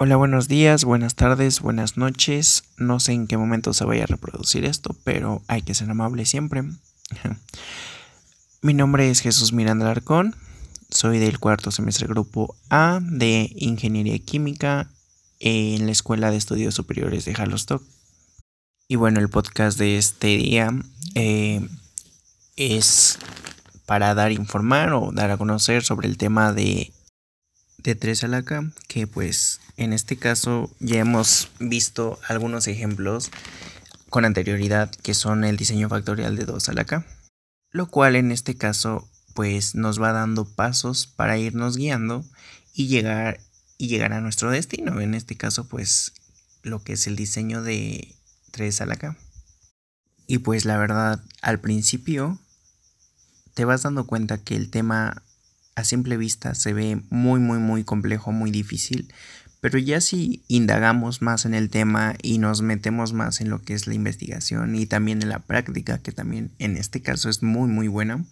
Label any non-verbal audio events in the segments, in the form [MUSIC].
Hola, buenos días, buenas tardes, buenas noches. No sé en qué momento se vaya a reproducir esto, pero hay que ser amable siempre. [LAUGHS] Mi nombre es Jesús Miranda Alarcón. Soy del cuarto semestre grupo A de Ingeniería Química en la Escuela de Estudios Superiores de Halostock. Y bueno, el podcast de este día eh, es para dar informar o dar a conocer sobre el tema de de 3 a la K, que pues en este caso ya hemos visto algunos ejemplos con anterioridad que son el diseño factorial de 2 a la K, lo cual en este caso pues nos va dando pasos para irnos guiando y llegar y llegar a nuestro destino, en este caso pues lo que es el diseño de 3 a la K. Y pues la verdad, al principio te vas dando cuenta que el tema a simple vista se ve muy muy muy complejo, muy difícil, pero ya si indagamos más en el tema y nos metemos más en lo que es la investigación y también en la práctica, que también en este caso es muy muy buena,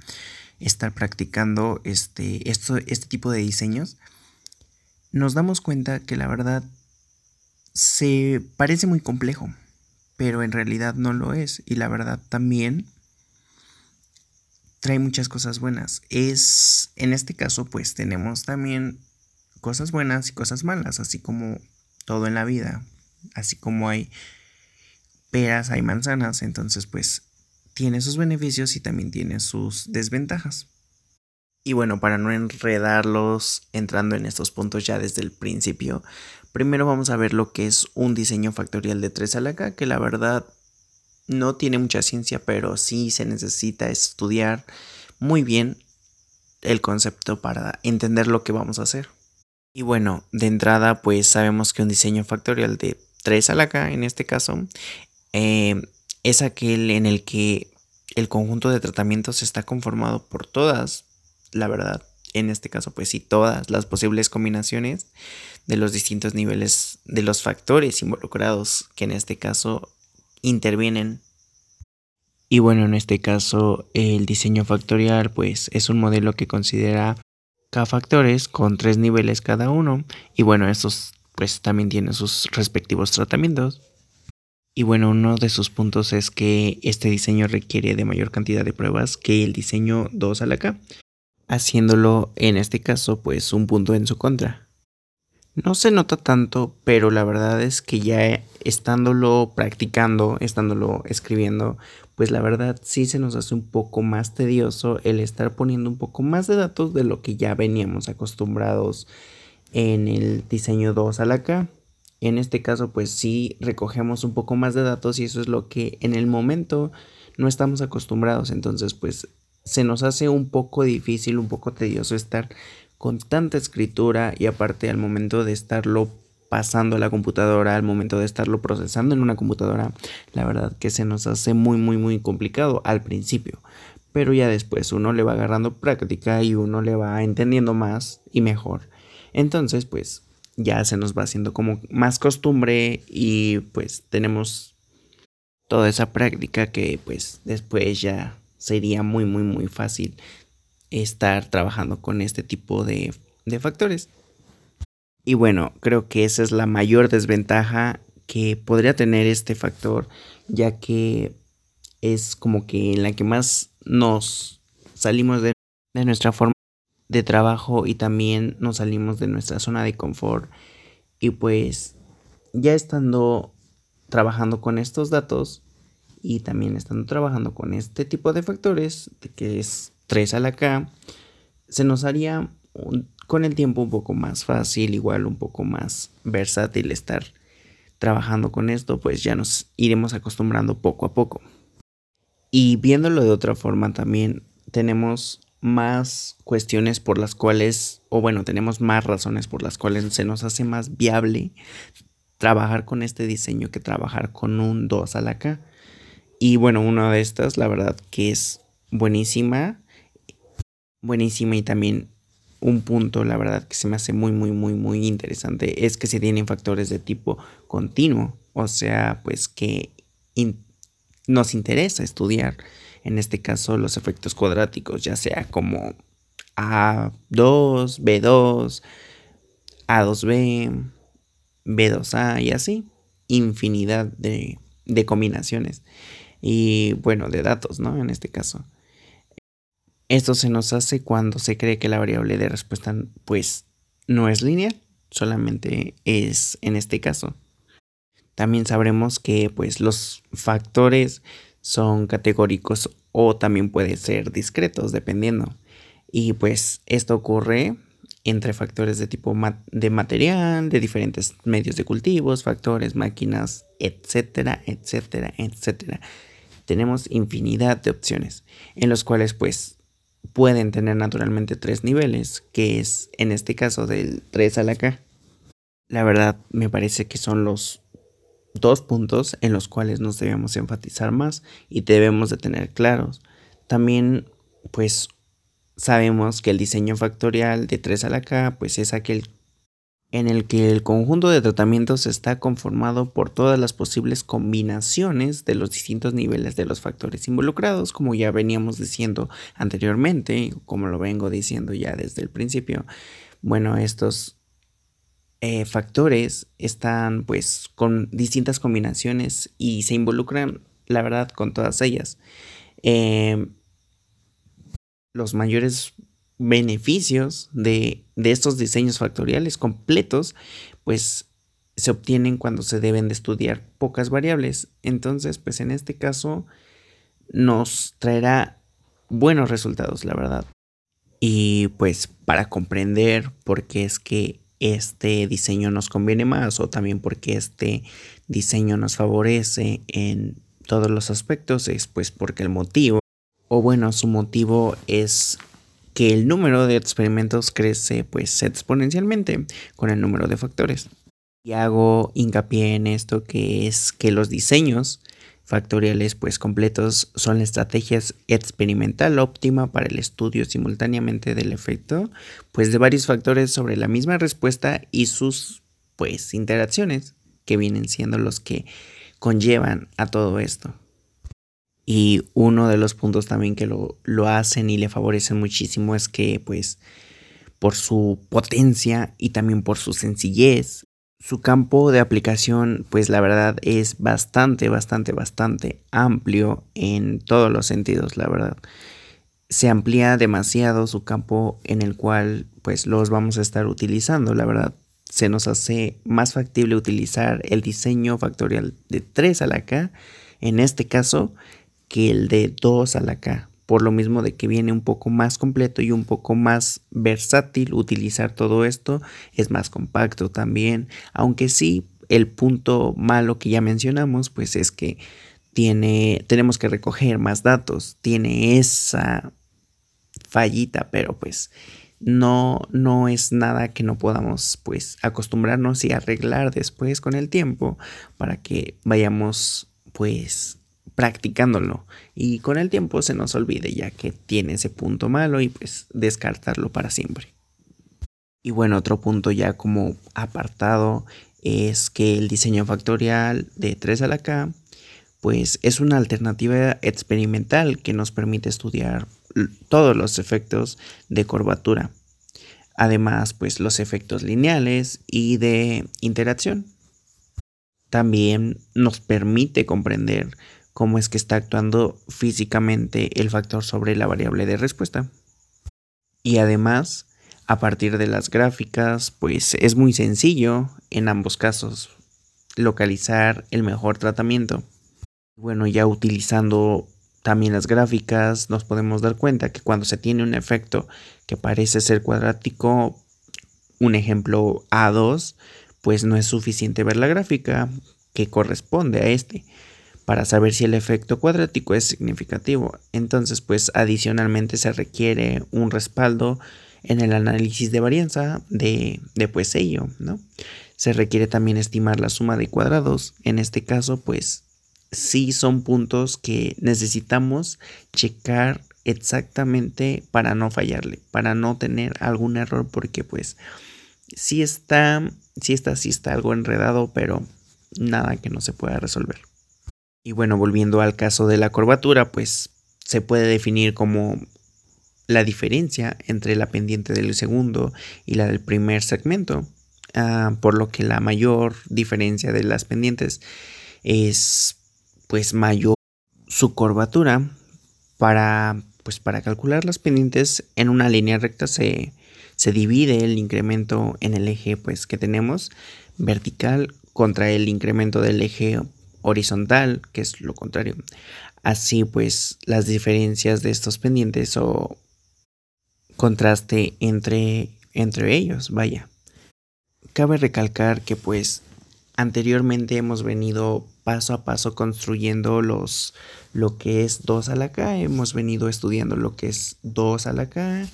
estar practicando este, esto, este tipo de diseños, nos damos cuenta que la verdad se parece muy complejo, pero en realidad no lo es. Y la verdad también trae muchas cosas buenas. Es, en este caso, pues tenemos también cosas buenas y cosas malas, así como todo en la vida, así como hay peras, hay manzanas, entonces pues tiene sus beneficios y también tiene sus desventajas. Y bueno, para no enredarlos entrando en estos puntos ya desde el principio, primero vamos a ver lo que es un diseño factorial de 3 a la K, que la verdad no tiene mucha ciencia, pero sí se necesita estudiar muy bien el concepto para entender lo que vamos a hacer. Y bueno, de entrada pues sabemos que un diseño factorial de 3 a la K en este caso eh, es aquel en el que el conjunto de tratamientos está conformado por todas, la verdad, en este caso pues sí, todas las posibles combinaciones de los distintos niveles de los factores involucrados que en este caso intervienen. Y bueno, en este caso el diseño factorial pues es un modelo que considera K factores con tres niveles cada uno y bueno, estos pues también tienen sus respectivos tratamientos. Y bueno, uno de sus puntos es que este diseño requiere de mayor cantidad de pruebas que el diseño 2 a la K, haciéndolo en este caso pues un punto en su contra. No se nota tanto, pero la verdad es que ya estándolo practicando, estándolo escribiendo, pues la verdad sí se nos hace un poco más tedioso el estar poniendo un poco más de datos de lo que ya veníamos acostumbrados en el diseño 2 a la K. En este caso, pues sí recogemos un poco más de datos y eso es lo que en el momento no estamos acostumbrados. Entonces, pues se nos hace un poco difícil, un poco tedioso estar con tanta escritura y aparte al momento de estarlo pasando a la computadora, al momento de estarlo procesando en una computadora, la verdad que se nos hace muy muy muy complicado al principio. Pero ya después uno le va agarrando práctica y uno le va entendiendo más y mejor. Entonces pues ya se nos va haciendo como más costumbre y pues tenemos toda esa práctica que pues después ya sería muy muy muy fácil estar trabajando con este tipo de, factores. Y bueno, creo que esa es la mayor desventaja que podría tener este factor, ya que es como que en la que más nos salimos de, de, nuestra forma de trabajo y también nos salimos de nuestra zona de confort. Y pues ya estando trabajando con estos datos y también estando trabajando con este tipo de factores, que es 3 a la K, se nos haría con el tiempo un poco más fácil, igual un poco más versátil estar trabajando con esto, pues ya nos iremos acostumbrando poco a poco. Y viéndolo de otra forma también tenemos más cuestiones por las cuales, o bueno, tenemos más razones por las cuales se nos hace más viable trabajar con este diseño que trabajar con un 2 a la K. Y bueno, una de estas, la verdad que es buenísima, buenísima y también un punto, la verdad, que se me hace muy, muy, muy, muy interesante es que se tienen factores de tipo continuo, o sea, pues que nos interesa estudiar, en este caso, los efectos cuadráticos, ya sea como A2, B2, A2B, B2A y así, infinidad de, de combinaciones y bueno, de datos, ¿no? En este caso. Esto se nos hace cuando se cree que la variable de respuesta pues no es lineal, solamente es en este caso. También sabremos que pues los factores son categóricos o también pueden ser discretos dependiendo. Y pues esto ocurre entre factores de tipo de material, de diferentes medios de cultivos, factores, máquinas, etcétera, etcétera, etcétera. Tenemos infinidad de opciones en los cuales pues pueden tener naturalmente tres niveles, que es en este caso del 3 a la K. La verdad me parece que son los dos puntos en los cuales nos debemos enfatizar más y debemos de tener claros. También pues sabemos que el diseño factorial de 3 a la K pues es aquel en el que el conjunto de tratamientos está conformado por todas las posibles combinaciones de los distintos niveles de los factores involucrados, como ya veníamos diciendo anteriormente, como lo vengo diciendo ya desde el principio. Bueno, estos eh, factores están pues con distintas combinaciones y se involucran, la verdad, con todas ellas. Eh, los mayores beneficios de, estos diseños factoriales completos, pues se obtienen cuando se deben de estudiar pocas variables. Entonces, pues en este caso nos traerá buenos resultados, la verdad. Y pues para comprender por qué es que este diseño nos conviene más o también porque este diseño nos favorece en todos los aspectos es pues porque el motivo o bueno su motivo es que el número de experimentos crece pues exponencialmente con el número de factores. Y hago hincapié en esto que es que los diseños factoriales pues completos son la estrategia experimental óptima para el estudio simultáneamente del efecto pues de varios factores sobre la misma respuesta y sus pues interacciones que vienen siendo los que conllevan a todo esto. Y uno de los puntos también que lo, lo hacen y le favorecen muchísimo es que pues por su potencia y también por su sencillez, su campo de aplicación pues la verdad es bastante, bastante, bastante amplio en todos los sentidos, la verdad. Se amplía demasiado su campo en el cual pues los vamos a estar utilizando, la verdad. Se nos hace más factible utilizar el diseño factorial de 3 a la K, en este caso, que el de 2 a la K. Por lo mismo de que viene un poco más completo y un poco más versátil utilizar todo esto. Es más compacto también. Aunque sí, el punto malo que ya mencionamos, pues es que tiene, tenemos que recoger más datos. Tiene esa fallita, pero pues no, no es nada que no podamos pues acostumbrarnos y arreglar después con el tiempo para que vayamos pues practicándolo y con el tiempo se nos olvide ya que tiene ese punto malo y pues descartarlo para siempre. Y bueno, otro punto ya como apartado es que el diseño factorial de 3 a la K pues es una alternativa experimental que nos permite estudiar todos los efectos de curvatura. Además, pues los efectos lineales y de interacción. También nos permite comprender cómo es que está actuando físicamente el factor sobre la variable de respuesta. Y además, a partir de las gráficas, pues es muy sencillo en ambos casos localizar el mejor tratamiento. Bueno, ya utilizando también las gráficas, nos podemos dar cuenta que cuando se tiene un efecto que parece ser cuadrático, un ejemplo A2, pues no es suficiente ver la gráfica que corresponde a este para saber si el efecto cuadrático es significativo. Entonces, pues adicionalmente se requiere un respaldo en el análisis de varianza de, de pues ello, ¿no? Se requiere también estimar la suma de cuadrados. En este caso, pues sí son puntos que necesitamos checar exactamente para no fallarle, para no tener algún error, porque pues sí está, sí está, sí está algo enredado, pero nada que no se pueda resolver. Y bueno, volviendo al caso de la curvatura, pues se puede definir como la diferencia entre la pendiente del segundo y la del primer segmento. ah, por lo que la mayor diferencia de las pendientes es pues mayor su curvatura para pues para calcular las pendientes en una línea recta se, se divide el incremento en el eje pues que tenemos vertical contra el incremento del eje horizontal que es lo contrario. Así pues las diferencias de estos pendientes o contraste entre entre ellos vaya. Cabe recalcar que pues anteriormente hemos venido paso a paso construyendo los lo que es 2 a la K, hemos venido estudiando lo que es 2 a la K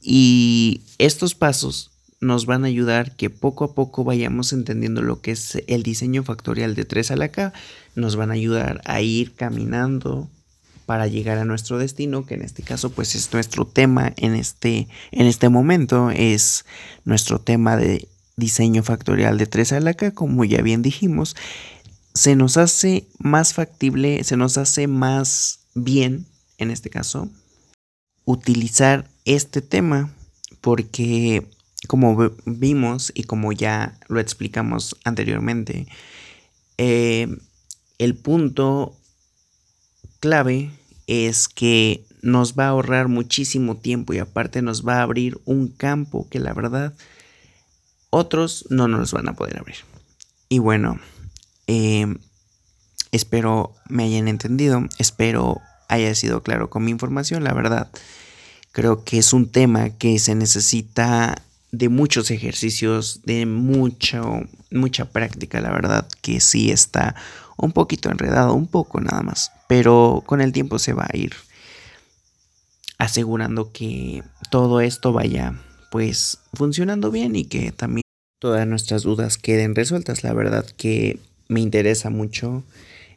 y estos pasos nos van a ayudar que poco a poco vayamos entendiendo lo que es el diseño factorial de 3 a la K, nos van a ayudar a ir caminando para llegar a nuestro destino, que en este caso pues es nuestro tema en este, en este momento, es nuestro tema de diseño factorial de 3 a la K, como ya bien dijimos, se nos hace más factible, se nos hace más bien, en este caso, utilizar este tema porque como vimos y como ya lo explicamos anteriormente, eh, el punto clave es que nos va a ahorrar muchísimo tiempo y aparte nos va a abrir un campo que la verdad otros no nos van a poder abrir. Y bueno, em, espero me hayan entendido, espero haya sido claro con mi información, la verdad. Creo que es un tema que se necesita de muchos ejercicios, de mucho, mucha práctica, la verdad que sí está un poquito enredado, un poco nada más, pero con el tiempo se va a ir asegurando que todo esto vaya pues funcionando bien y que también todas nuestras dudas queden resueltas. La verdad que me interesa mucho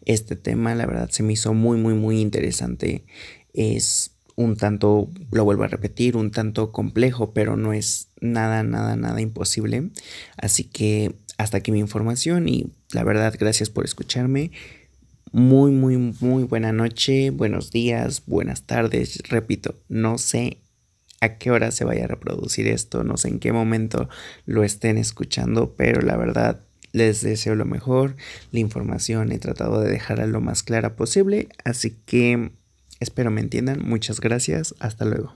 este tema, la verdad se me hizo muy, muy, muy interesante. Es un tanto, lo vuelvo a repetir, un tanto complejo, pero no es nada, nada, nada imposible. Así que hasta aquí mi información y la verdad, gracias por escucharme. Muy, muy, muy buena noche, buenos días, buenas tardes. Repito, no sé a qué hora se vaya a reproducir esto, no sé en qué momento lo estén escuchando, pero la verdad les deseo lo mejor. La información he tratado de dejarla lo más clara posible, así que espero me entiendan. Muchas gracias, hasta luego.